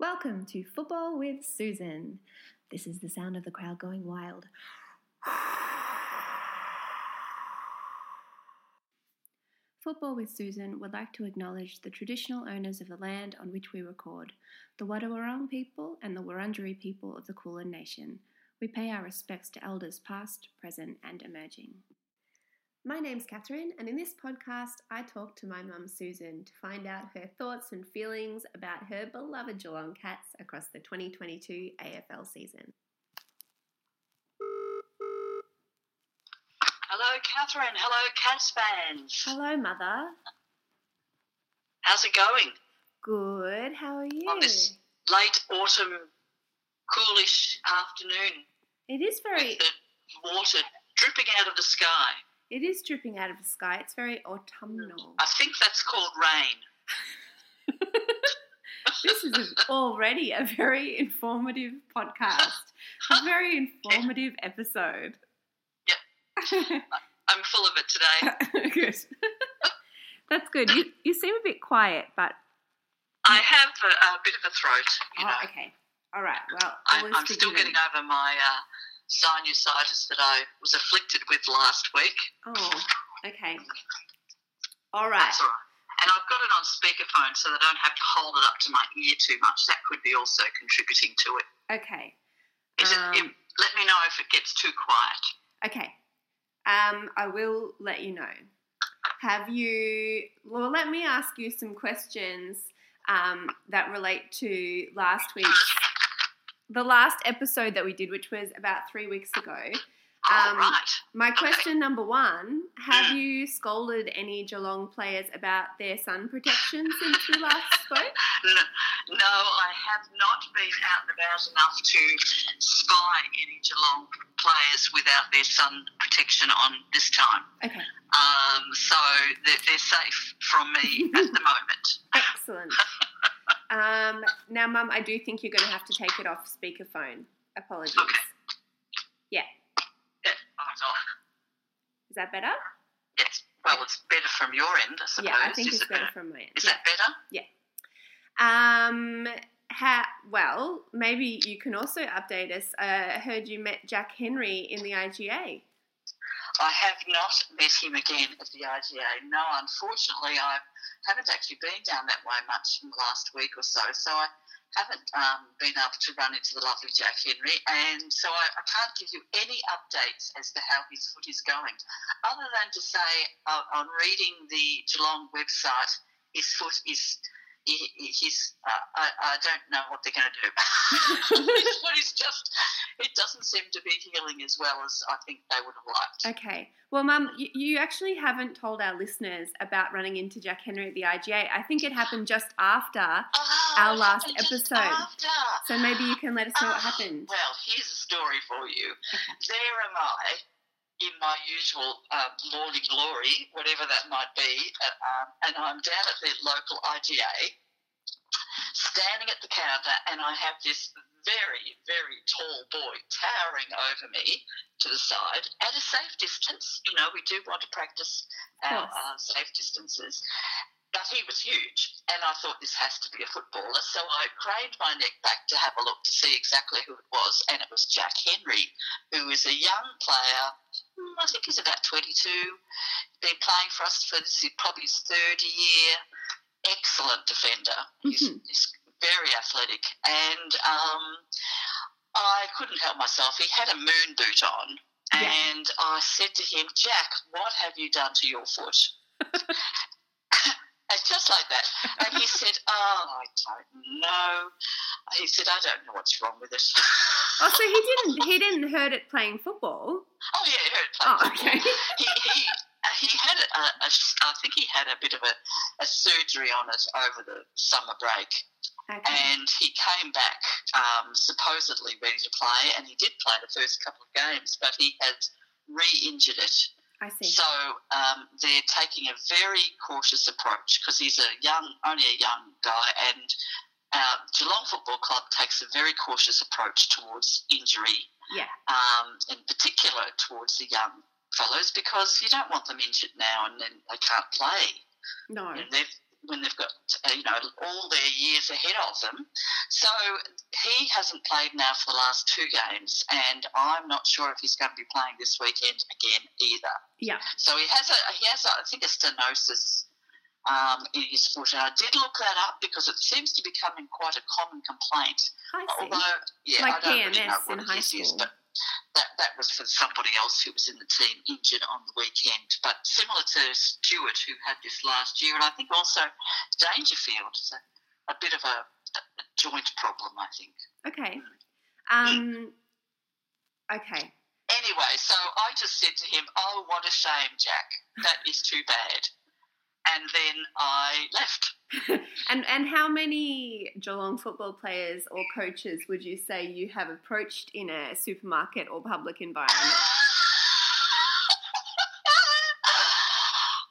Welcome to Football with Susan. This is the sound of the crowd going wild. Football with Susan would like to acknowledge the traditional owners of the land on which we record, the Wadawurrung people and the Wurundjeri people of the Kulin Nation. We pay our respects to elders past, present, and emerging. My name's Catherine, and in this podcast, I talk to my mum Susan to find out her thoughts and feelings about her beloved Geelong Cats across the 2022 AFL season. Hello, Catherine. Hello, Cats fans. Hello, Mother. How's it going Good. How are you? on this late autumn, coolish afternoon It is very. with the water dripping out of the sky? It is dripping out of the sky. It's very autumnal. I think that's called rain. this is already a very informative podcast. A very informative episode. Yeah. I'm full of it today. good. That's good. You you seem a bit quiet, but I have a, a bit of a throat. You oh, know, okay. All right. Well, I, I'm still getting over my uh, sinusitis that I was afflicted with last week. Oh, okay. All right. That's all right. And I've got it on speakerphone so that I don't have to hold it up to my ear too much. That could be also contributing to it. Okay. Is Um, it, it let me know if it gets too quiet. Okay. Um, I will let you know. Have you? Well, let me ask you some questions um, that relate to last week's, the last episode that we did, which was about three weeks ago. All Um, right. My question number one: Have you scolded any Geelong players about their sun protection since we last spoke? No, no, I have not been out and about enough to spy any Geelong players without their sun protection on this time. Okay, Um, so they're, they're safe from me at the moment. excellent. Um, now, Mum, I do think you're going to have to take it off speakerphone. Apologies. Okay. Yeah. Yeah. Is that better? Yes. Well, it's better from your end, I suppose. Yeah, I think Is it's it better from my end. Is Yeah. that better? Yeah. Um, ha- well, maybe you can also update us. Uh, I heard you met Jack Henry in the IGA. I have not met him again at the IGA. No, unfortunately, I haven't actually been down that way much in the last week or so. So I haven't um, been able to run into the lovely Jack Henry, and so I, I can't give you any updates as to how his foot is going, other than to say uh, on reading the Geelong website, his foot is. He, he- he's, uh, I, I don't know what they're going to do. foot is just, it doesn't seem to be healing as well as I think they would have liked. Okay. Well, Mum, you, you actually haven't told our listeners about running into Jack Henry at the IGA. I think it happened just after, Oh, Our last episode. after. so maybe you can let us know what Ah, happened. Well, here's a story for you. There am I in my usual um, morning glory, whatever that might be, um, and I'm down at the local IGA, standing at the counter, and I have this very, very tall boy towering over me to the side at a safe distance. You know, we do want to practice our Yes. uh, safe distances. But he was huge, and I thought this has to be a footballer. So I craned my neck back to have a look to see exactly who it was, and it was Jack Henry, who is a young player. Hmm, I think he's about 22. Been playing for us for this is probably his third year. Excellent defender. He's, Mhm. he's very athletic, and um, I couldn't help myself. He had a moon boot on, Yeah. and I said to him, Jack, what have you done to your foot? And just like that. And he said, Oh, I don't know. He said, I don't know what's wrong with it. Oh, so he didn't he didn't hurt it playing football. oh, yeah, he heard Oh, play okay. he, he, he had a, a, I think he had a bit of a, a surgery on it over the summer break. Okay. And he came back um, supposedly ready to play, and he did play the first couple of games, but he has re-injured it. I see. So um, they're taking a very cautious approach because he's a young, only a young guy, and uh, Geelong Football Club takes a very cautious approach towards injury, Yeah. um, in particular towards the young fellows, because you don't want them injured now and then they can't play. No. They've when they've got uh, you know all their years ahead of them. So he hasn't played now for the last two games, and I'm not sure if he's going to be playing this weekend again either. Yeah. So he has a he has a, I think a stenosis um, in his foot, and I did look that up because it seems to be becoming quite a common complaint. Although, yeah, Like I don't really know what in high is, school. but that that was for somebody else who was in the team injured on the weekend. But similar to Stewart, who had this last year, and I think also Dangerfield is a, a bit of a, a joint problem. I think. Okay. Um. Okay. Anyway, so I just said to him, "Oh, what a shame, Jack. That is too bad." And then I left. And and how many Geelong football players or coaches would you say you have approached in a supermarket or public environment?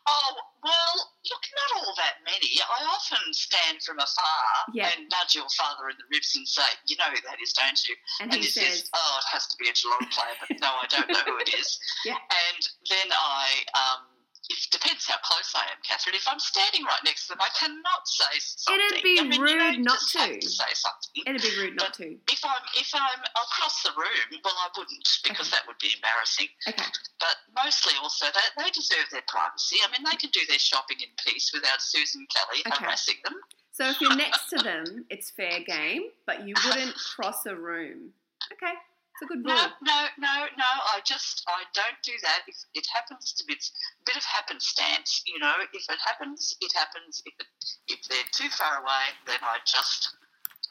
oh, well, look, not all that many. I often stand from afar Yeah. and nudge your father in the ribs and say, You know who that is, don't you? And And he says, Oh, it has to be a Geelong player, but no, I don't know who it is. Yeah. And then I, um, it depends how close I am, Catherine. If I'm standing right next to them, I cannot say something. It'd be I mean, rude you not to. to say something. it'd be rude not to. If I'm if I'm across the room, well, I wouldn't because Okay. that would be embarrassing. Okay. But mostly also they, they deserve their privacy. I mean, they can do their shopping in peace without Susan Kelly Okay. harassing them. So if you're next to them, it's fair game, but you wouldn't cross a room. Okay. It's a good No, rule. no, no, no. I just I don't do that. If it happens to be it's a bit of happenstance, you know. If it happens, it happens. If it, if they're too far away, then I just,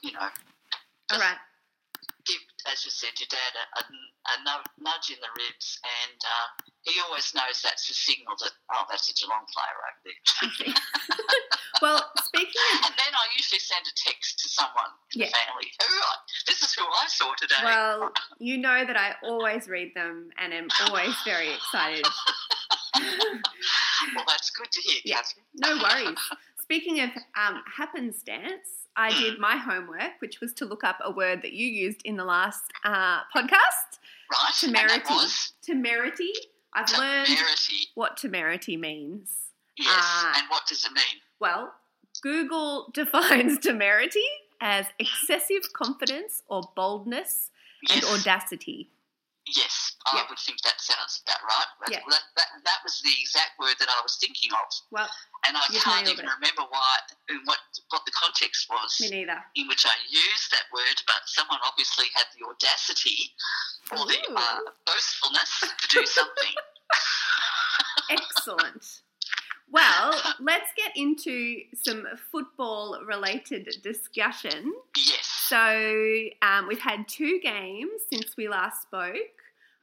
you know, All right. Give, as you said, your dad a, a, nudge in the ribs, and uh, he always knows that's a signal that oh, that's a Geelong player over there. Well, speaking of And then I usually send a text to someone in Yeah. the family. Who I, this is who I saw today. Well, you know that I always read them and am always very excited. Well, that's good to hear, Yeah. Catherine. No worries. Speaking of um, happenstance, I did my homework, which was to look up a word that you used in the last uh, podcast Right? Temerity. was Temerity. I've learned what temerity means. Yes. Ah. and what does it mean? Well, Google defines temerity as excessive confidence or boldness and audacity. Yes, I Yeah. would think that sounds about right. That, Yeah. that, that, that was the exact word that I was thinking of. Well, And I can't even it. remember why, what, what the context was. me neither. in which I used that word, but someone obviously had the audacity or the uh, boastfulness to do something. Excellent. Well, let's get into some football related discussion. yes, So, um, we've had two games since we last spoke.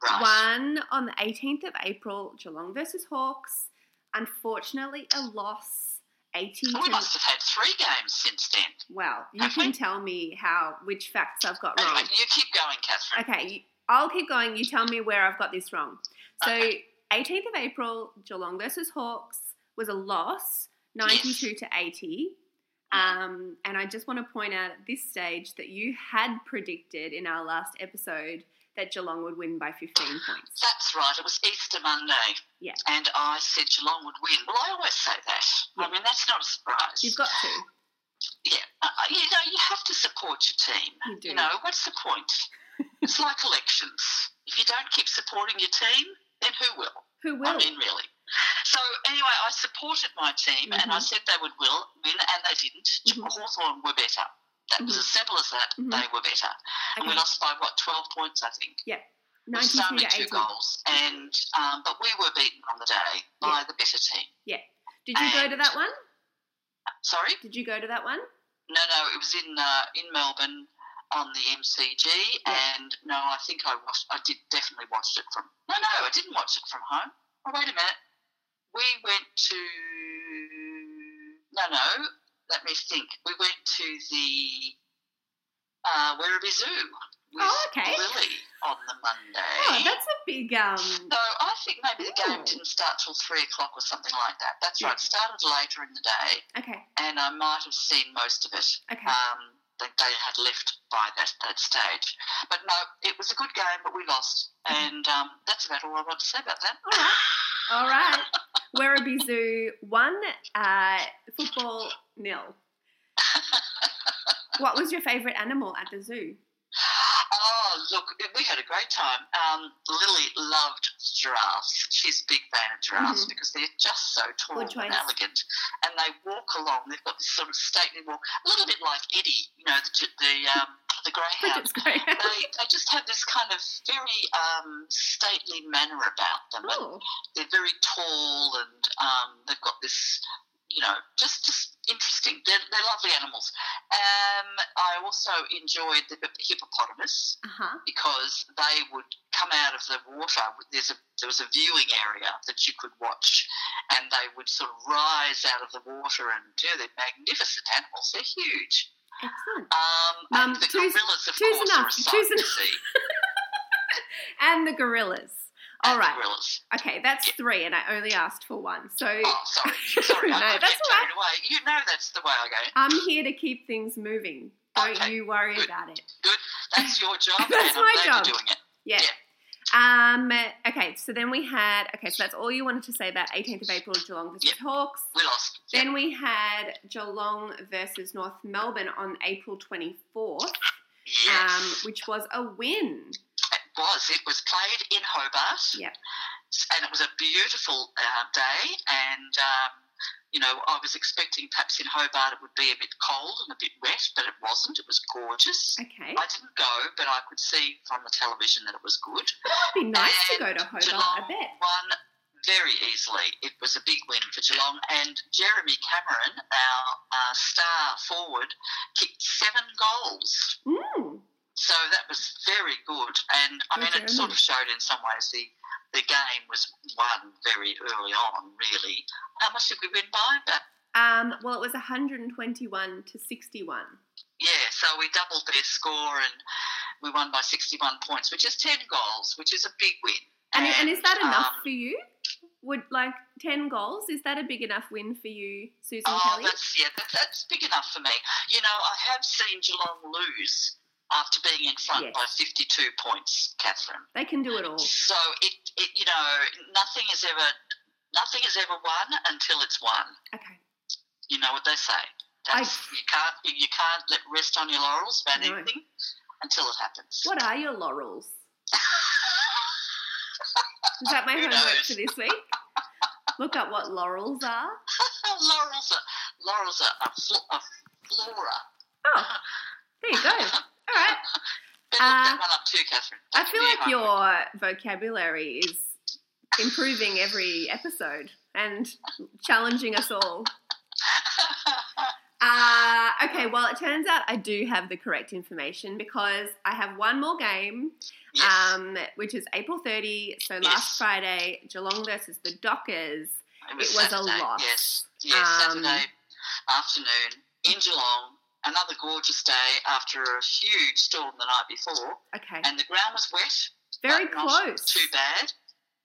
Right. One on the 18th of April, Geelong versus Hawks. Unfortunately, a loss. 80 We to. must have had three games since then. Well, you can tell me how which facts I've got Anyway, wrong. you keep going, Catherine. Okay, I'll keep going. You tell me where I've got this wrong. So, Okay. 18th of April, Geelong versus Hawks was a loss, 92 to 80. Um, and I just want to point out at this stage that you had predicted in our last episode that Geelong would win by 15 points. That's right. It was Easter Monday. Yeah. And I said Geelong would win. Well, I always say that. Yeah. I mean, that's not a surprise. You've got to. yeah. Uh, you know, you have to support your team. You do. You know, what's the point? it's like elections. If you don't keep supporting your team, then who will? Who will? I mean, really. So anyway, I supported my team, and I Mhm. said they would will win, and they didn't. Mhm. Hawthorn were better. That was Mhm. as simple as that. Mhm. They were better, and we lost by what twelve points, I think. Was 92 only to two 80. goals, and um, but we were beaten on the day by the better team. Yeah. Did you go to that one? Sorry, Did you go to that one? no, no, it was in uh, in Melbourne on the MCG, Yeah. and no, I think I watched. I did definitely watched it from. No, no, I didn't watch it from home. Oh, wait a minute. We went to. No, no. Let me think. We went to the uh, Werribee Zoo with Oh, okay. Lily on the Monday. Oh, that's a big um. So I think maybe the game Ooh. didn't start till three o'clock or something like that. That's Yeah. right. It started later in the day, Okay, and I might have seen most of it. okay. Um, they, they had left by that, that stage. But no, it was a good game, but we lost. And um, that's about all I want to say about that. All right. Werribee Zoo one, uh, football nil. What was your favourite animal at the zoo? Oh, look, we had a great time. Um, Lily loved giraffes. She's a big fan of giraffes Mhm. because they're just so tall and elegant. And they walk along. They've got this sort of stately walk, a little bit like Eddie, you know, the, the, um, the greyhound. They, they just have this kind of very um, stately manner about them. And Oh, they're very tall and um, they've got this, you know, just just interesting. They're, they're lovely animals. Um, I also enjoyed the hippopotamus uh huh. because they would come out of the water. There's a there was a viewing area that you could watch, and they would sort of rise out of the water. And yeah, they're magnificent animals. They're huge. Excellent. Um, the two's- gorillas, of two's course, enough. are a sight Two's to enough. see. And the gorillas. All right. gorillas. Okay, that's three, and I only asked for one. So Oh, sorry, sorry, No, that's all right. away. You know that's the way I go. I'm here to keep things moving. Don't Okay, you worry good. about it. Good. That's your job, That's and I'm my job. doing it. Yeah. Um. Okay. So then we had. Okay. So that's all you wanted to say about 18th of April, Geelong versus Yeah. Hawks. We lost. Yeah. Then we had Geelong versus North Melbourne on April 24th, yes. um, which was a win. It was. It was played in Hobart. Yep. And it was a beautiful uh, day. And, um, you know, I was expecting perhaps in Hobart it would be a bit cold and a bit wet, but it wasn't. It was gorgeous. Okay. I didn't go, but I could see from the television that it was good. It'd be nice to go to Hobart, Geelong I bet. won very easily. It was a big win for Geelong. And Jeremy Cameron, our uh, star forward, kicked seven goals. Mm. So that was very good, and I mean, it sort of showed in some ways the the game was won very early on. Really, how much did we win by? But Um, well, it was 121 to 61. yeah, so we doubled their score, and we won by sixty-one points, which is ten goals, which is a big win. And, and is that enough um, for you? Would like 10 goals? Is that a big enough win for you, Susan Oh, Kelly? that's yeah, that, that's big enough for me. You know, I have seen Geelong lose after being in front Yes. by fifty-two points, Catherine. They can do it all. So it, it, you know, nothing is ever, nothing is ever won until it's won. Okay. You know what they say. I- you can't, you can't let rest on your laurels about No. anything until it happens. What are your laurels? Is that my Who homework knows? for this week? Look up what laurels are. laurels are, laurels are a, fl- a flora. Oh, there you go. All right. Better look Uh, that one up too. I feel like your vocabulary is improving every episode and challenging us all. Uh, okay, well, it turns out I do have the correct information because I have one more game, yes, um, which is April 30. So Yes. last Friday, Geelong versus the Dockers. it was, it was a loss. Yes, yes, Um, Saturday afternoon in Geelong. Another gorgeous day after a huge storm the night before, Okay, and the ground was wet. very close. Too bad.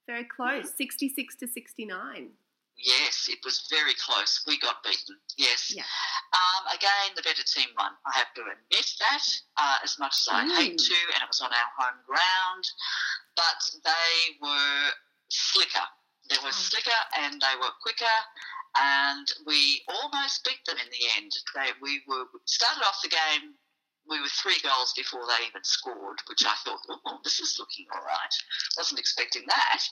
Very close. 66 to 69. Yes, it was very close. We got beaten. Yes. Yeah. Um, again, the better team won. I have to admit that, uh, as much as I hate Mm. to, and it was on our home ground. But they were slicker. They were Oh. slicker and they were quicker, and we almost beat them in the end. They we were started off the game. We were three goals before they even scored, which I thought, oh, this is looking all right. Wasn't expecting that,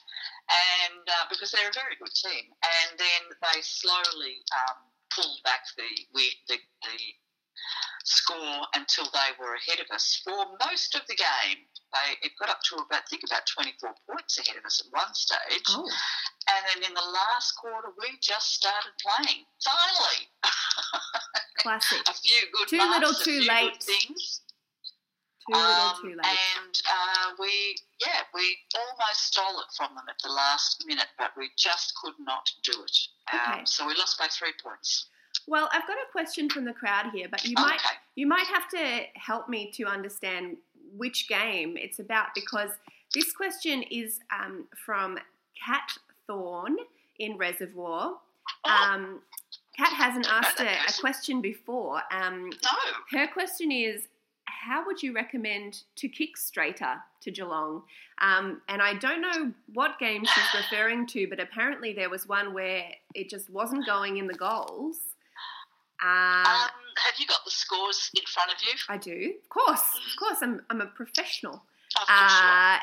and uh, because they're a very good team, and then they slowly um, pulled back the we the, the score until they were ahead of us for most of the game. They it got up to about I think about twenty four points ahead of us at one stage, Oh, and then in the last quarter we just started playing. Finally, classic. a few good Too marks, little, too few late. good things. Too little, Um, too late. And uh, we, yeah, we almost stole it from them at the last minute, but we just could not do it. Um, Okay. So we lost by three points. Well, I've got a question from the crowd here, but you might Okay. you might have to help me to understand which game it's about because this question is um, from Cat Thorn in Reservoir. Oh, Um, Kat hasn't asked a, a question before. Um, no. her question is how would you recommend to kick straighter to Geelong? Um, and I don't know what game she's referring to, but apparently there was one where it just wasn't going in the goals. Uh, Um, have you got the scores in front of you? I do, of course, of course. I'm I'm a professional. Of course you. Uh,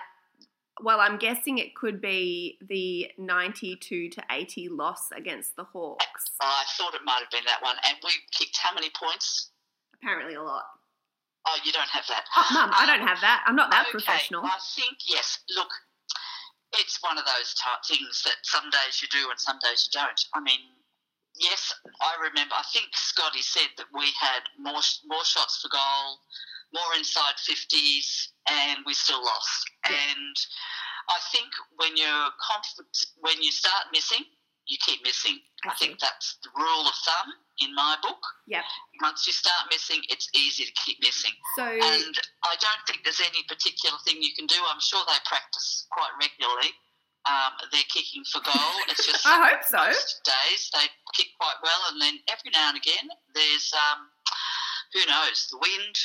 well, I'm guessing it could be the 92 to 80 loss against the Hawks. I thought it might have been that one. And we kicked how many points? Apparently, a lot. Oh, you don't have that. Oh, Mum, I don't have that. I'm not that Okay, professional. I think yes. Look, it's one of those type things that some days you do and some days you don't. I mean, yes, I remember. I think Scotty said that we had more more shots for goal, more inside fifties, and we still lost. Yeah. And I think when you're confident, when you start missing, you keep missing. I I, think that's the rule of thumb in my book. Yep. Once you start missing, it's easy to keep missing. So, And I don't think there's any particular thing you can do. I'm sure they practice quite regularly. Um, they're kicking for goal. It's just I hope so. most days they kick quite well, and then every now and again there's um, who knows the wind.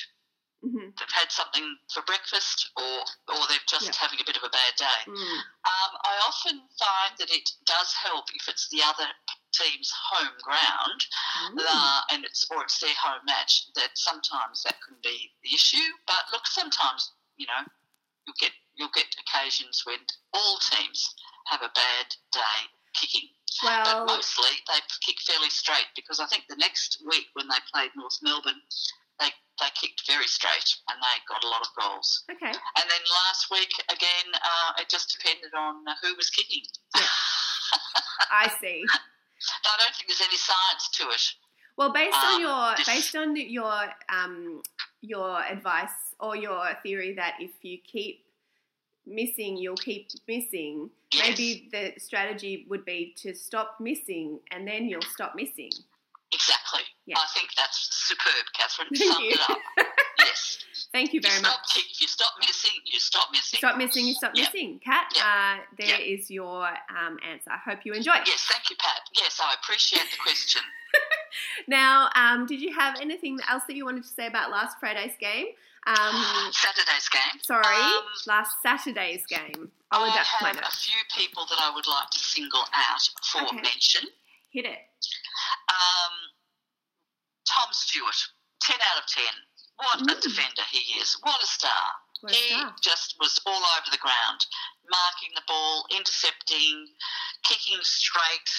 Mhm. They've had something for breakfast, or or they're just Yeah. having a bit of a bad day. Mm. Um, I often find that it does help if it's the other team's home ground Mm. uh, and it's or it's their home match, that sometimes that can be the issue. But look, sometimes you know you'll get you'll get occasions when all teams have a bad day kicking, but mostly they kick fairly straight because I think the next week when they played North Melbourne, they they kicked very straight and they got a lot of goals. okay. And then last week again, uh, it just depended on who was kicking. Yeah. I see. I don't think there's any science to it. Well, based on Um, your this- based on your um your advice or your theory that if you keep missing, you'll keep missing. Yes. Maybe the strategy would be to stop missing, and then you'll stop missing. Exactly. Yeah. I think that's superb, Catherine. Thank Summed you. it up. Yes. Thank you You very stop much. if you stop missing, you stop missing. Stop missing, you stop Yeah. missing. Kat, uh, there is your um, answer. I hope you enjoy. Yes, thank you, Pat. Yes, I appreciate the question. Now, um, did you have anything else that you wanted to say about last Friday's game? Um, Saturday's game. sorry, Um, last Saturday's game. I I'll my have a few people that I would like to single out for Okay. mention. Hit it. Um, Tom Stewart, 10 out of 10. What a Mm. defender he is. What a star. What a he star. just was all over the ground, marking the ball, intercepting, kicking straight.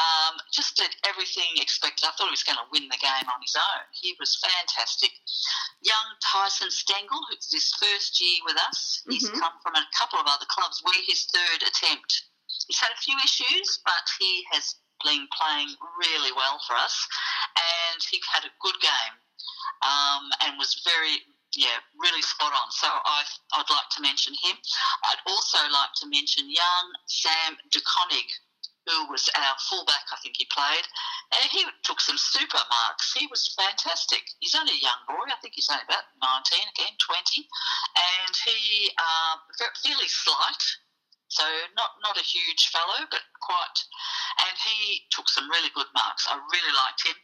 Um, just did everything expected. I thought he was going to win the game on his own. He was fantastic. Young Tyson Stengel, who's his first year with us, he's Mhm. come from a couple of other clubs. We're his third attempt. He's had a few issues, but he has been playing really well for us, and he had a good game um, and was very, yeah, really spot on. So I, I'd like to mention him. I'd also like to mention young Sam DeConig, who was our fullback, I think he played. And he took some super marks. He was fantastic. He's only a young boy. I think he's only about 19, again, 20. And he, uh, fairly slight. So not not a huge fellow, but quite. And he took some really good marks. I really liked him.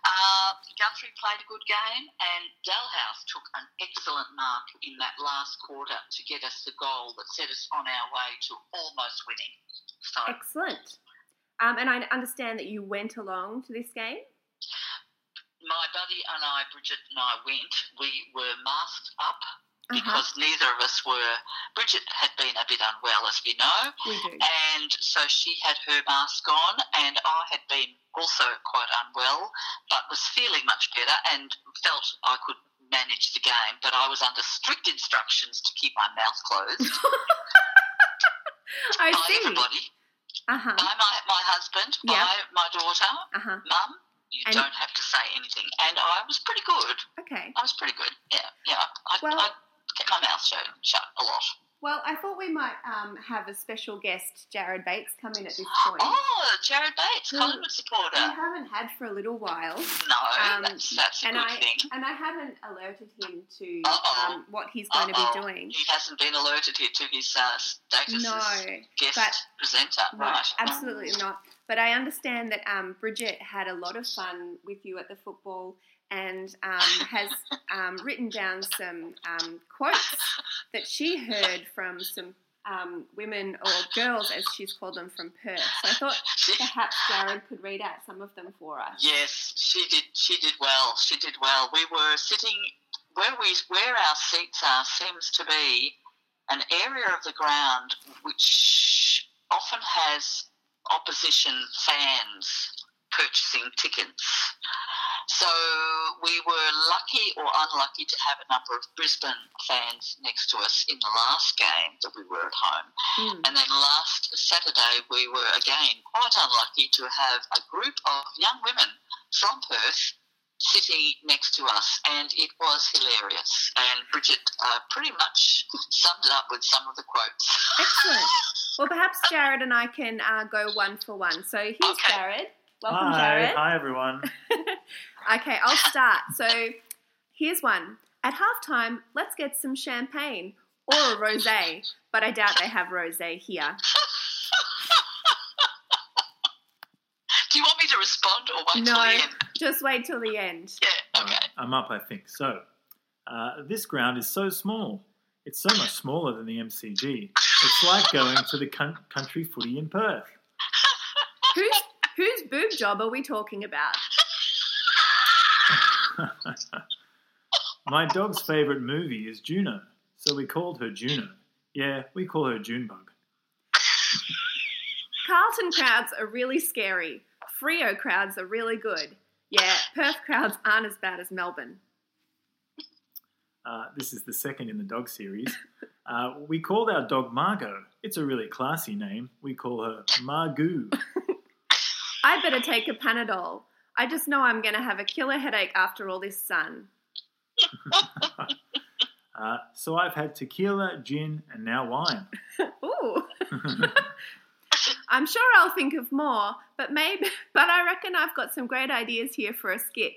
Uh, Guthrie played a good game, and Dahlhaus took an excellent mark in that last quarter to get us the goal that set us on our way to almost winning. So Excellent. Um, and I understand that you went along to this game. my buddy and I, Bridget and I, went. We were masked up Uh-huh. because neither of us were. Bridget had been a bit unwell, as we know. We and so she had her mask on, and I had been also quite unwell, but was feeling much better and felt I could manage the game. But I was under strict instructions to keep my mouth closed I by see. everybody, Uh huh. by my, my husband, by my daughter, Uh huh. mum. You And- don't have to say anything, and I was pretty good. Okay. I was pretty good. Yeah, yeah. I, Well- I kept my mouth shut, shut a lot. Well, I thought we might um, have a special guest, Jared Bates, come in at this point. Oh, Jared Bates, Collingwood supporter. We haven't had for a little while. No, Um, that's that's a and good I thing. and I haven't alerted him to um, what he's going to be doing. He hasn't been alerted yet to his uh, status No, as guest but- presenter, no, right? absolutely not. But I understand that um, Bridget had a lot of fun with you at the football, and um, has um, written down some um, quotes that she heard from some um, women or girls, as she's called them, from Perth. So I thought perhaps Jared could read out some of them for us. Yes, she did. She did well. She did well. We were sitting where we where our seats are seems to be an area of the ground which often has opposition fans purchasing tickets. So we were lucky or unlucky to have a number of Brisbane fans next to us in the last game that we were at home. Mm. And then last Saturday, we were again quite unlucky to have a group of young women from Perth sitting next to us, and it was hilarious. And Bridget uh, pretty much summed it up with some of the quotes. Excellent. Well, perhaps Jared and I can uh, go one for one. So here's Okay. Jared. Welcome, Hi, Jared. hi everyone. Okay, I'll start. So here's one. At halftime, let's get some champagne or a rosé, but I doubt they have rosé here. Do you want me to respond or wait No. till the end? Just wait till the end. Yeah, okay. I'm up, I think. So, uh, this ground is so small. It's so much smaller than the MCG. It's like going to the coun- country footy in Perth. Whose whose boob job are we talking about? My dog's favourite movie is Juno, so we called her Juno. Yeah, we call her Junebug. Carlton crowds are really scary. Freo crowds are really good. Yeah, Perth crowds aren't as bad as Melbourne. Uh, this is the second in the dog series. Uh, we called our dog Margot. It's a really classy name. We call her Margoo. I better take a Panadol. I just know I'm going to have a killer headache after all this sun. Uh, so I've had tequila, gin, and now wine. Ooh. I'm sure I'll think of more, but maybe, but I reckon I've got some great ideas here for a skit.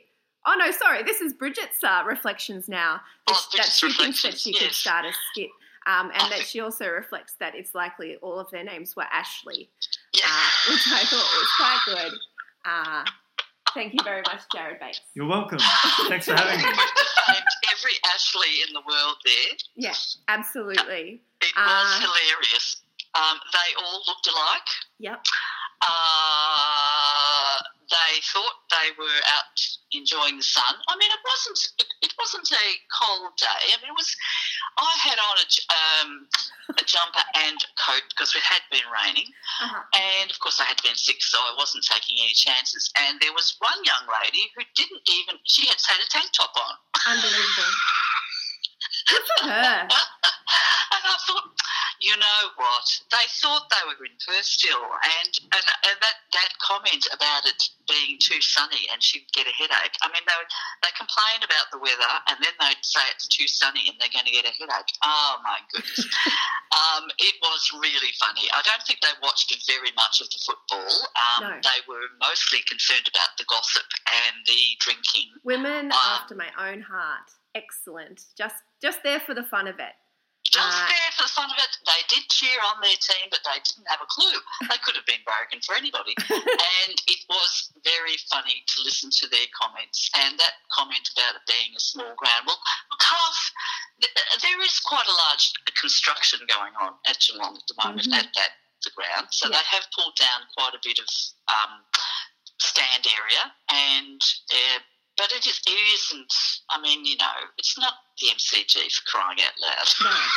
Oh no, sorry, this is Bridget's uh, reflections now. Oh, That, that she thinks that reflections, she could start a skit, um, and I that think- she also reflects that it's likely all of their names were Ashley, Yeah. uh, which I thought was quite good. Uh, thank you very much, Jared Bates. You're welcome. Thanks for having me. Named every Ashley in the world there. Yeah, absolutely. It Uh, was hilarious. Um, they all looked alike. Yep. Uh, they thought they were out enjoying the sun. I mean, it wasn't. It, it wasn't a cold day. I mean, it was. I had on a, um, a jumper and coat because it had been raining, Uh-huh. and of course I had been sick, so I wasn't taking any chances. And there was one young lady who didn't even. She had had a tank top on. Unbelievable. Good for her. And I thought, you know what? They thought they were in Perth still, and and, and that that comment about it being too sunny and she'd get a headache. I mean, they would- they complain about the weather, and then they'd say it's too sunny and they're going to get a headache. Oh my goodness! um, it was really funny. I don't think they watched very much of the football. Um, No. They were mostly concerned about the gossip and the drinking. Women Uh, after my own heart. Excellent. Just just there for the fun of it. Just Uh, there for the fun of it, they did cheer on their team, but they didn't have a clue. They could have been broken for anybody. and it was very funny to listen to their comments. And that comment about it being a small ground. Well, look, half, there is quite a large construction going on at Geelong at the moment Mhm. at that the ground. So Yeah. they have pulled down quite a bit of um, stand area. And uh, but it, is, it isn't, I mean, you know, it's not the MCG for crying out loud. No.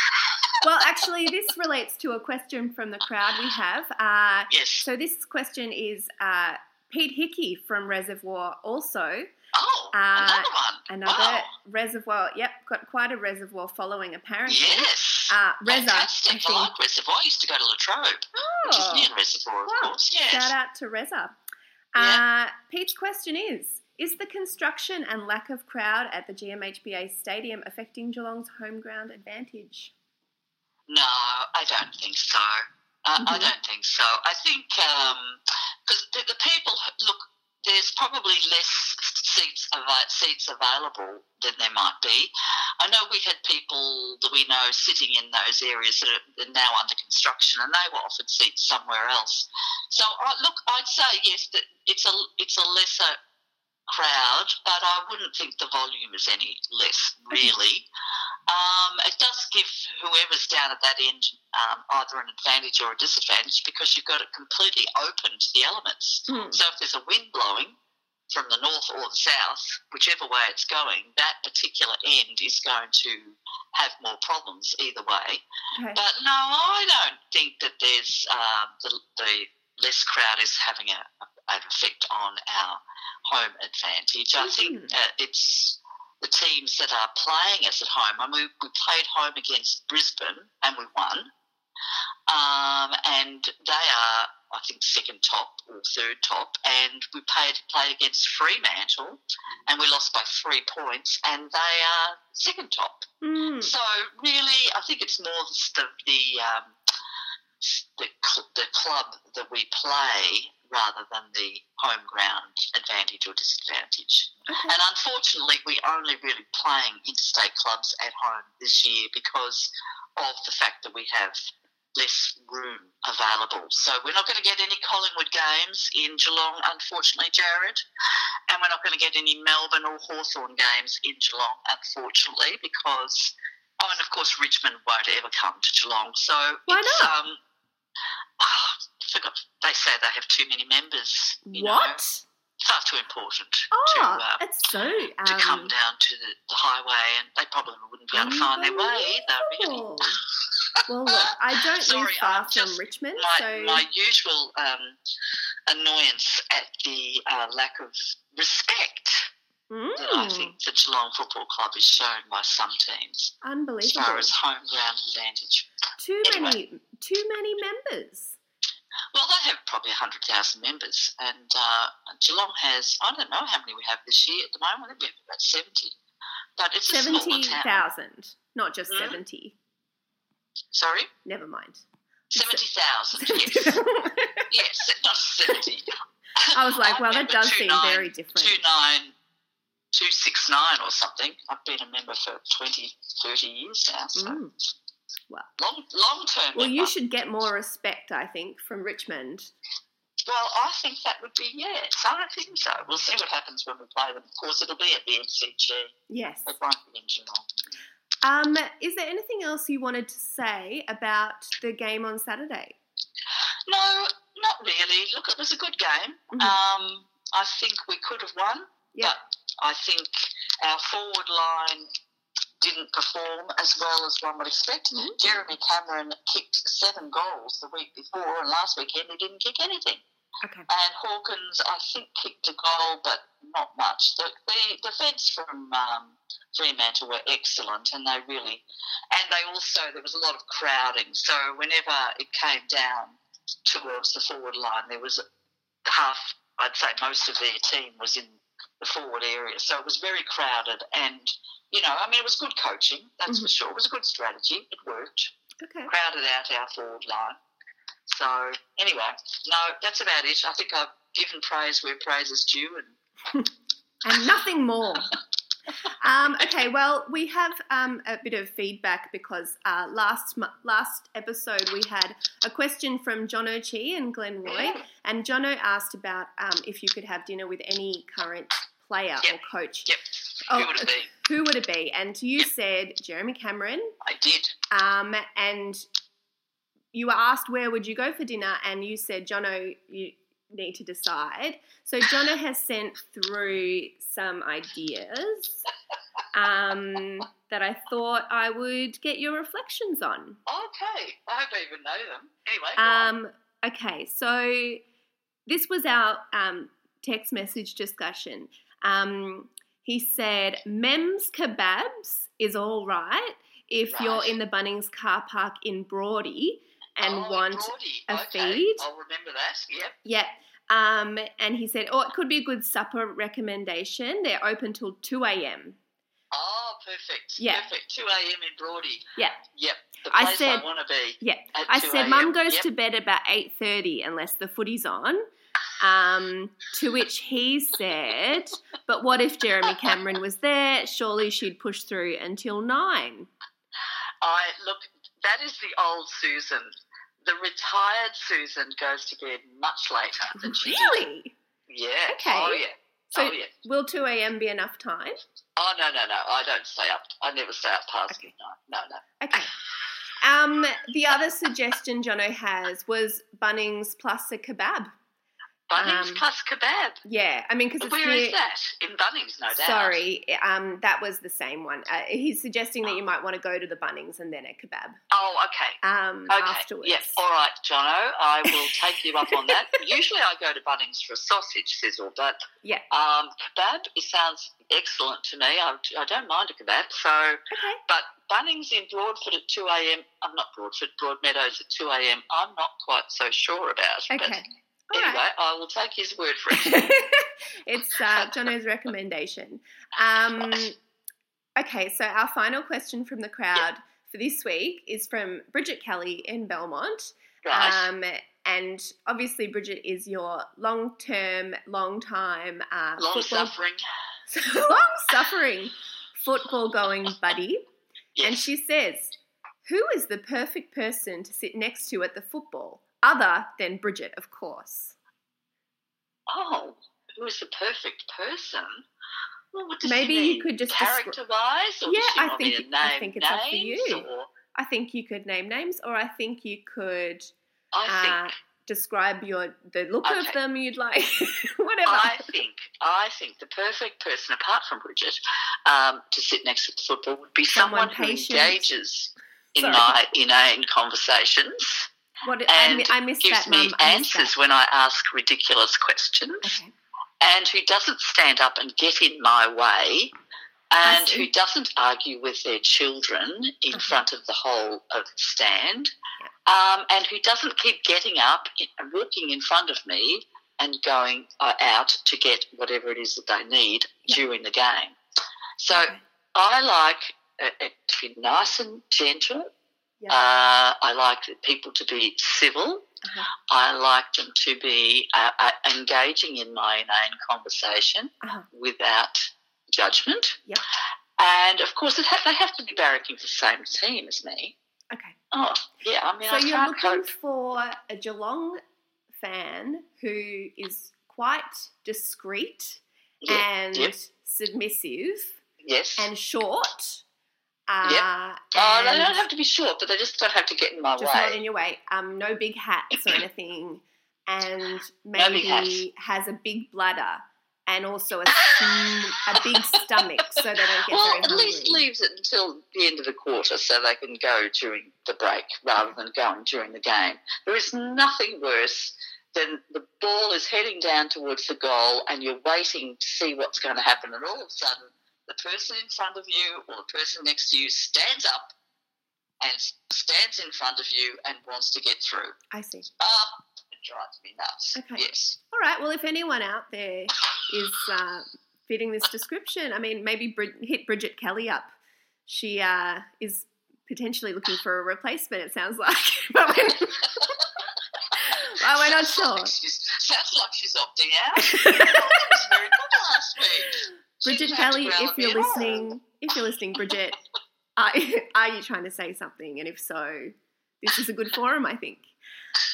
Well, actually, this relates to a question from the crowd we have. Uh, Yes. so this question is uh, Pete Hickey from Reservoir also. Oh, Uh, another one. Another Wow. reservoir. Yep, got quite a reservoir following apparently. Yes. Uh, Reza, I Fantastic. I, think. like Reservoir. I used to go to La Trobe, which is Oh, near Reservoir, of Wow. course. Yes. shout out to Reza. Yeah. Uh, Pete's question is Is the construction and lack of crowd at the GMHBA Stadium affecting Geelong's home ground advantage? No, I don't think so. Uh, I Mhm. don't think so. I think because the, the people look. There's probably less seats ava- seats available than there might be. I know we had people that we know sitting in those areas that are now under construction, and they were offered seats somewhere else. So, I look, I'd say yes, that it's a it's a lesser crowd, but I wouldn't think the volume is any less, really. Um, it does give whoever's down at that end um, either an advantage or a disadvantage because you've got it completely open to the elements. Mm. So if there's a wind blowing from the north or the south, whichever way it's going, that particular end is going to have more problems either way. Okay. But no, I don't think that there's um, the, the less crowd is having a, an effect on our home advantage. I think uh, it's the teams that are playing us at home. I mean, we, we played home against Brisbane and we won. Um, and they are, I think, second top or third top. And we played, played against Fremantle and we lost by three points, and they are second top. Mm. So really, I think it's more the the, um, the cl- the club that we play rather than the home ground advantage or disadvantage. Okay. And unfortunately, we're only really playing interstate clubs at home this year because of the fact that we have less room available. So we're not going to get any Collingwood games in Geelong, unfortunately, Jared. And we're not going to get any Melbourne or Hawthorn games in Geelong, unfortunately, because, oh, and of course, Richmond won't ever come to Geelong. So Why it's, not? Um, forgot, they say they have too many members. Know, What? far too important Oh, to, uh, it's so to come um, down to the, the highway, and they probably wouldn't be able to find their way either, really. Well, look, I don't live Sorry, far I'm from Richmond, My, so my usual um, annoyance at the uh, lack of respect that I Mm, think the Geelong Football Club is shown by some teams as unbelievable. far as home ground advantage. Too Anyway. many, too many members. Well, they have probably 100,000 members, and uh, Geelong has, I don't know how many we have this year at the moment, I think we have about 70. But it's a smaller Seventy town. thousand, not just Hmm? seventy. Sorry? Never mind. 70,000, yes. yes, not 70. I was like, well, that does seem 29 very different. two nine two six nine or something. I've been a member for 20, 30 years now, so Mm. Wow. long long term. Well, you should get more respect, I think, from Richmond. Well, I think that would be yes. I think so. We'll see what happens when we play them. Of course, it'll be at the MCG. Yes. It won't be in Geelong. Um, is there anything else you wanted to say about the game on Saturday? No, not really. Look, it was a good game. Mhm. Um, I think we could have won. Yeah. But I think our forward line didn't perform as well as one would expect. Mhm. Jeremy Cameron kicked seven goals the week before, and last weekend he didn't kick anything. Okay. And Hawkins, I think, kicked a goal, but not much. The, the defence from um, Fremantle were excellent, and they really, and they also there was a lot of crowding. So whenever it came down towards the forward line, there was half, I'd say, most of their team was in the forward area. So it was very crowded, and you know, I mean, it was good coaching, that's for mm-hmm. sure. It was a good strategy. It worked Okay. crowded out our forward line. So anyway, no, that's about it. I think I've given praise where praise is due, and and nothing more. Um, okay, well, we have um, a bit of feedback because uh, last last episode we had a question from John O'Chee and Glenroy, and Jono asked about um, if you could have dinner with any current player or coach. Yep. Oh, who would it be? Who would it be? And you said Jeremy Cameron, I did. um, and you were asked where would you go for dinner, and you said Jono, you need to decide. So Jono has sent through some ideas um, that I thought I would get your reflections on. Okay, I hope I even know them. Anyway. Um, okay, so this was our um, text message discussion. Um, he said, Mem's Kebabs is all right if you're in the Bunnings car park in Broady and oh, want a okay. feed? I'll remember that. Yep. Yeah. Um, and he said, oh, it could be a good supper recommendation. They're open till 2 a.m. Oh, perfect. Yeah. Perfect. 2 a.m. in Broady. Yeah. Yep. The I said- I want to be. Yeah. I said, Mum goes Yep. to bed about 8.30 unless the footy's on. Um, to which he said, but what if Jeremy Cameron was there? Surely she'd push through until 9. I look. That is the old Susan. The retired Susan goes to bed much later than she did. Really? Yeah. Okay. Oh yeah. So oh, yeah. will 2 a.m. be enough time? Oh, no, no, no. I don't stay up. I never stay up past Okay. midnight. No, no. Okay. Um, the other suggestion Jono has was Bunnings plus a kebab. Bunnings Um, plus kebab. Yeah, I mean, because it's Where near, is that? In Bunnings, no doubt. Sorry, um, that was the same one. Uh, he's suggesting that you might want to go to the Bunnings and then a kebab Oh, okay. um, Okay. afterwards. Yeah. All right, Jono. I will take you up on that. Usually, I go to Bunnings for a sausage sizzle, but Yeah. um, kebab it sounds excellent to me. I, I don't mind a kebab. So, Okay. but Bunnings in Broadford at two a.m. I'm not Broadford, Broadmeadows at two a.m. I'm not quite so sure about. But Okay. All anyway, right. I will take his word for it. it's uh, Jono's recommendation. Um, okay, so our final question from the crowd for this week is from Bridget Kelly in Belmont. right. Um, and obviously, Bridget is your long term, long time uh, long-suffering, long suffering football going buddy. Yes. And she says, Who is the perfect person to sit next to at the football? Other than Bridget, of course. oh, who is the perfect person? Well, what does Maybe you mean? could just character-wise, or Yeah, I think- I think it's up to you. Or I think you could name names, or I think you could I think uh, describe your the look of them you'd like, whatever. I think I think the perfect person, apart from Bridget, um, to sit next to the football would be Someone someone, who engages in Sorry. my inane conversations what I, and mi- I missed gives that, me. Answers that. when I ask ridiculous questions, Okay. and who doesn't stand up and get in my way. And who doesn't argue with their children in Uh-huh. front of the whole of the stand, um, and who doesn't keep getting up, and walking in front of me, and going uh, out to get whatever it is that they need Yeah. during the game. So Okay. I like uh, it to be nice and gentle. Yeah. Uh, I like people to be civil. Uh-huh. I like them to be uh, uh, engaging in my inane conversation Uh-huh. without judgment. Yep. And of course, it ha- they have to be barracking for the same team as me. Okay. Oh, yeah. I mean, So I you're looking for a Geelong fan who is quite discreet Yeah, and yep. submissive yes. and short. Uh, Yep. oh, they don't have to be short, but they just don't have to get in my just way. not in your way. Um, no big hats or anything, and No maybe has a big bladder and also a, a big stomach, so they don't get well, very at least leaves it until the end of the quarter so they can go during the break rather than going during the game. There is nothing worse than the ball is heading down towards the goal and you're waiting to see what's going to happen, and all of a sudden the person in front of you or the person next to you stands up and stands in front of you and wants to get through. I see. Ah, it drives me nuts. Okay. Yes. All right. Well, if anyone out there is uh, fitting this description, I mean, maybe Brid- hit Bridget Kelly up. She uh, is potentially looking for a replacement. It sounds like, but we're, well, we're not sure. She's, sounds like she's opting out. She was very good last week. She Bridget didn't have to Kelly, if you're listening, if you're listening, Bridget, are, are you trying to say something? And if so, this is a good forum, I think.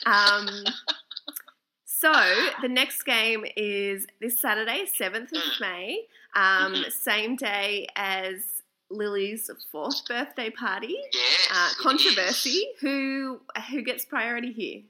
Um, so the next game is this Saturday, seventh of Mm. May, um, Mhm. same day as Lily's fourth birthday party. Yes. Uh, controversy. Who who gets priority here?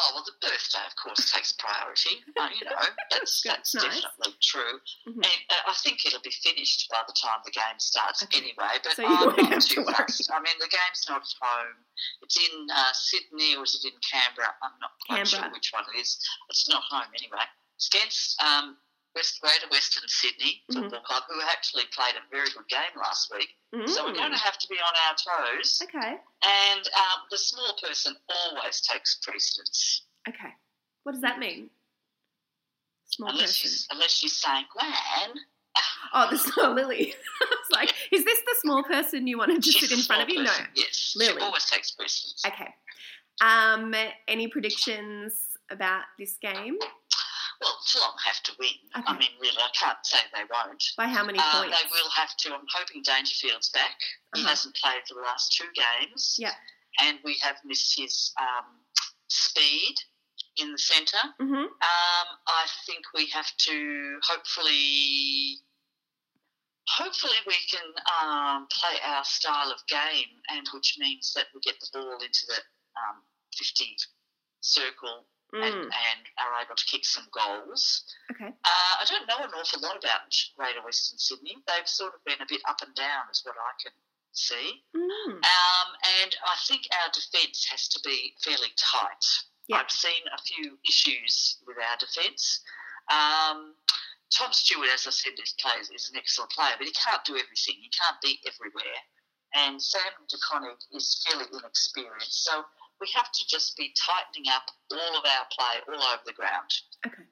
Oh well, the birthday, of course, takes priority. Uh, you know, that's That's that's nice. definitely true. Mhm. And uh, I think it'll be finished by the time the game starts Okay. anyway. But So I'm not to too worry. I mean, the game's not at home. It's in uh, Sydney or is it in Canberra? I'm not quite Canberra. sure which one it is. It's not home anyway. It's against um, West Greater Western Sydney. Football Club, who actually played a very good game last week. So we're going Mm. to have to be on our toes. Okay. And um, the small person always takes precedence. Okay. What does that mean? Small Unless person. she's, unless she's saying, Glenn. Oh, the small Lily. it's like, is this the small person you wanted to she's sit in front of you? No. Yes. Lily. She always takes precedence. Okay. Um, any predictions about this game? Well, Geelong have to win. I mean, really, I can't say they won't. By how many Uh, points? they will have to. I'm hoping Dangerfield's back. He Uh-huh. hasn't played for the last two games. Yeah. And we have missed his um, speed. in the centre. Mm-hmm. Um, I think we have to hopefully, hopefully we can um, play our style of game, and which means that we get the ball into the um, 50 circle Mm. and are able to kick some goals. Okay. Uh, I don't know an awful lot about Greater Western Sydney. They've sort of been a bit up and down, is what I can see. Mm. Um, and I think our defence has to be fairly tight. I've seen a few issues with our defence. Um, Tom Stewart, as I said, is, plays, is an excellent player, but he can't do everything. He can't be everywhere. And Sam De Koning is fairly inexperienced. So we have to just be tightening up all of our play all over the ground. Okay.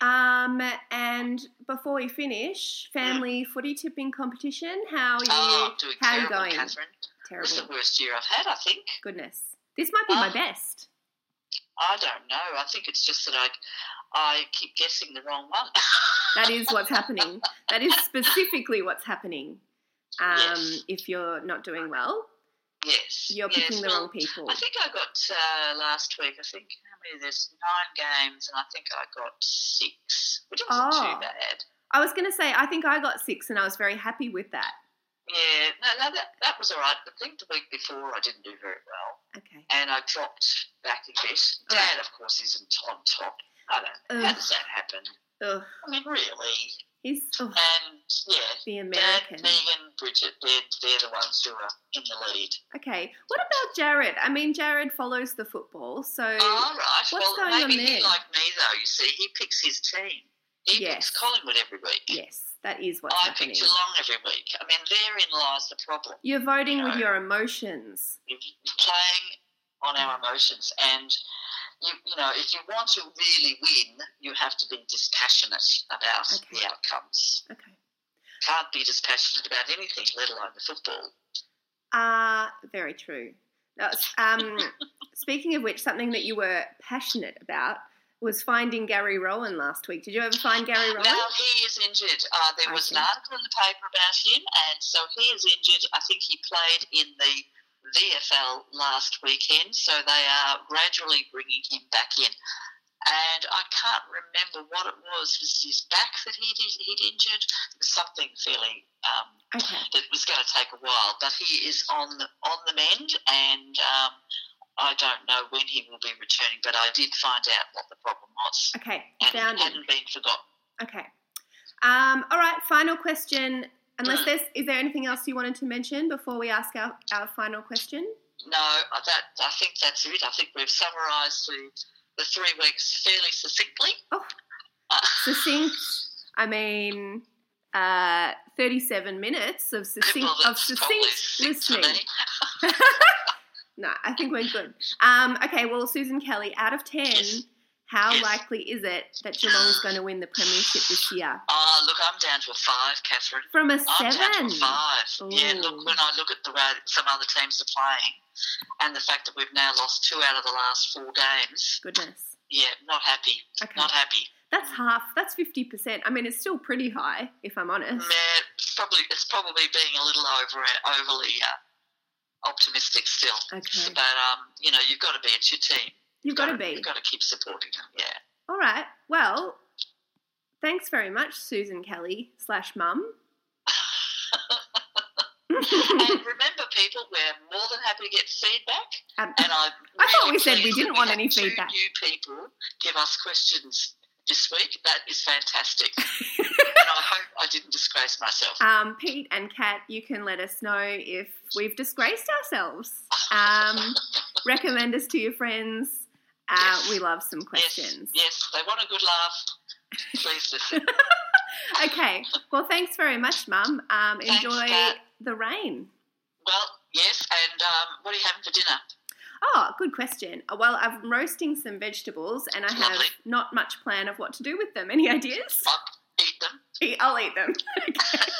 Um, and before we finish, family footy tipping competition. How are you? oh, how are you going? Catherine. Terrible. It's Terrible. the worst year I've had, I think. Goodness, this might be my Oh. best. I don't know. I think it's just that I, I keep guessing the wrong one. That is what's happening. That is specifically what's happening. Um, Yes. if you're not doing well, yes. you're yes. picking the well, wrong people. I think I got uh, last week. I think how many? There's nine games, and I think I got six, which wasn't Oh. too bad. I was going to say, I think I got six, and I was very happy with that. Yeah, no, no, that that was all right. I think the week before I didn't do very well, Okay. and I dropped back a bit. Dad, of course, isn't on top. I don't. How Ugh. does that happen? Ugh, I mean, really. He's ugh, And yeah, the Dad, American. Megan, Bridget, they're, they're the ones who are in the lead. Okay. What about Jared? I mean, Jared follows the football, so right. what's well, going on maybe there? he like me though. You see, he picks his team. He Yes. picks Collingwood every week. yes, that is what's I happening. pick Geelong every week. I mean, therein lies the problem. You're voting with your emotions. You're playing on our emotions, and you, you know, if you want to really win, you have to be dispassionate about Okay. the outcomes. Okay. Can't be dispassionate about anything, let alone the football. Uh, very true. Um, speaking of which, something that you were passionate about was finding Gary Rohan last week. Did you ever find Gary Rohan? Now he is injured. Uh, there was an article in the paper about him, and so he is injured. I think he played in the VFL last weekend, so they are gradually bringing him back in. And I can't remember what it was. Was it his back that he'd, he'd injured? It was something fairly um, Okay. that was going to take a while, but he is on the, on the mend, and um, I don't know when he will be returning. But I did find out what the problem was, Okay. and Found it him. hadn't been forgotten. Okay. Um, all right. Final question. Unless Mm. there's, is there anything else you wanted to mention before we ask our, our final question? No, that I think that's it. I think we've summarised the, the three weeks fairly succinctly. Oh. Uh, Succinct. I mean, uh, 37 minutes of succinct well, of succinct listening. No, I think we're good. Um, okay, well, Susan Kelly, out of 10, Yes. How likely is it that Geelong is going to win the Premiership this year? Oh, look, I'm down to a five, Catherine. From a I'm down to a five. Yeah, look, when I look at the way some other teams are playing, and the fact that we've now lost two out of the last four games, Goodness. yeah, not happy. Okay. Not happy. That's half. That's 50%. I mean, it's still pretty high, if I'm honest. Yeah, it's probably it's probably being a little over overly uh, optimistic still. Okay. But um, you know, you've got to be. It's your team. You've got to be. You've got to keep supporting them. Yeah. All right. Well, thanks very much, Susan Kelly slash mum. and remember, people, we're more than happy to get feedback. Um, And I'm I thought we said we didn't want any two feedback. New people give us questions this week. That is fantastic. and I hope I didn't disgrace myself. Um, Pete and Kat, you can let us know if we've disgraced ourselves. Um, recommend us to your friends. Uh, Yes. We love some questions. yes, they want a good laugh. Please listen. Okay. Well, thanks very much, Mum. Um, enjoy Kat. the rain. well, yes, and um, what are you having for dinner? Oh, good question. Uh, Well, I'm roasting some vegetables, and I have Lovely. not much plan of what to do with them. Any ideas? I'll eat them. Eat- I'll eat them. Okay.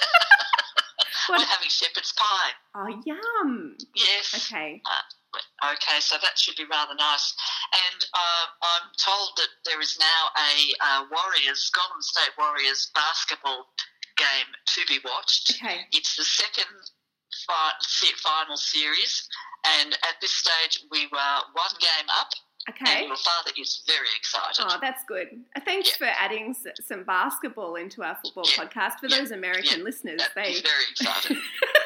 What- We're having shepherd's pie. Oh, yum. Yes. Okay. Okay, so that should be rather nice. And uh, I'm told that there is now a uh, Warriors, Golden State Warriors basketball game to be watched. Okay. It's the second fi- final series, and at this stage we were one game up Okay. And your father is very excited. Oh, that's good. Uh, Thanks Yeah. for adding some basketball into our football Yeah. podcast. For Yeah. those American listeners, they. Very excited.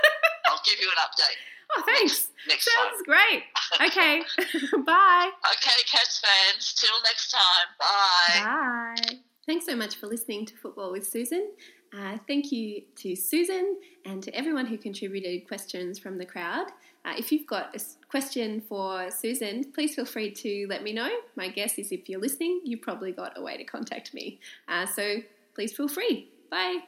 I'll give you an update Oh, thanks. next Sounds time. great. Okay. Bye. Okay, Cats fans. Till next time. Bye. Bye. Thanks so much for listening to Football with Susan. Uh, thank you to Susan and to everyone who contributed questions from the crowd. Uh, if you've got a question for Susan, please feel free to let me know. My guess is if you're listening, you've probably got a way to contact me. Uh, so please feel free. Bye.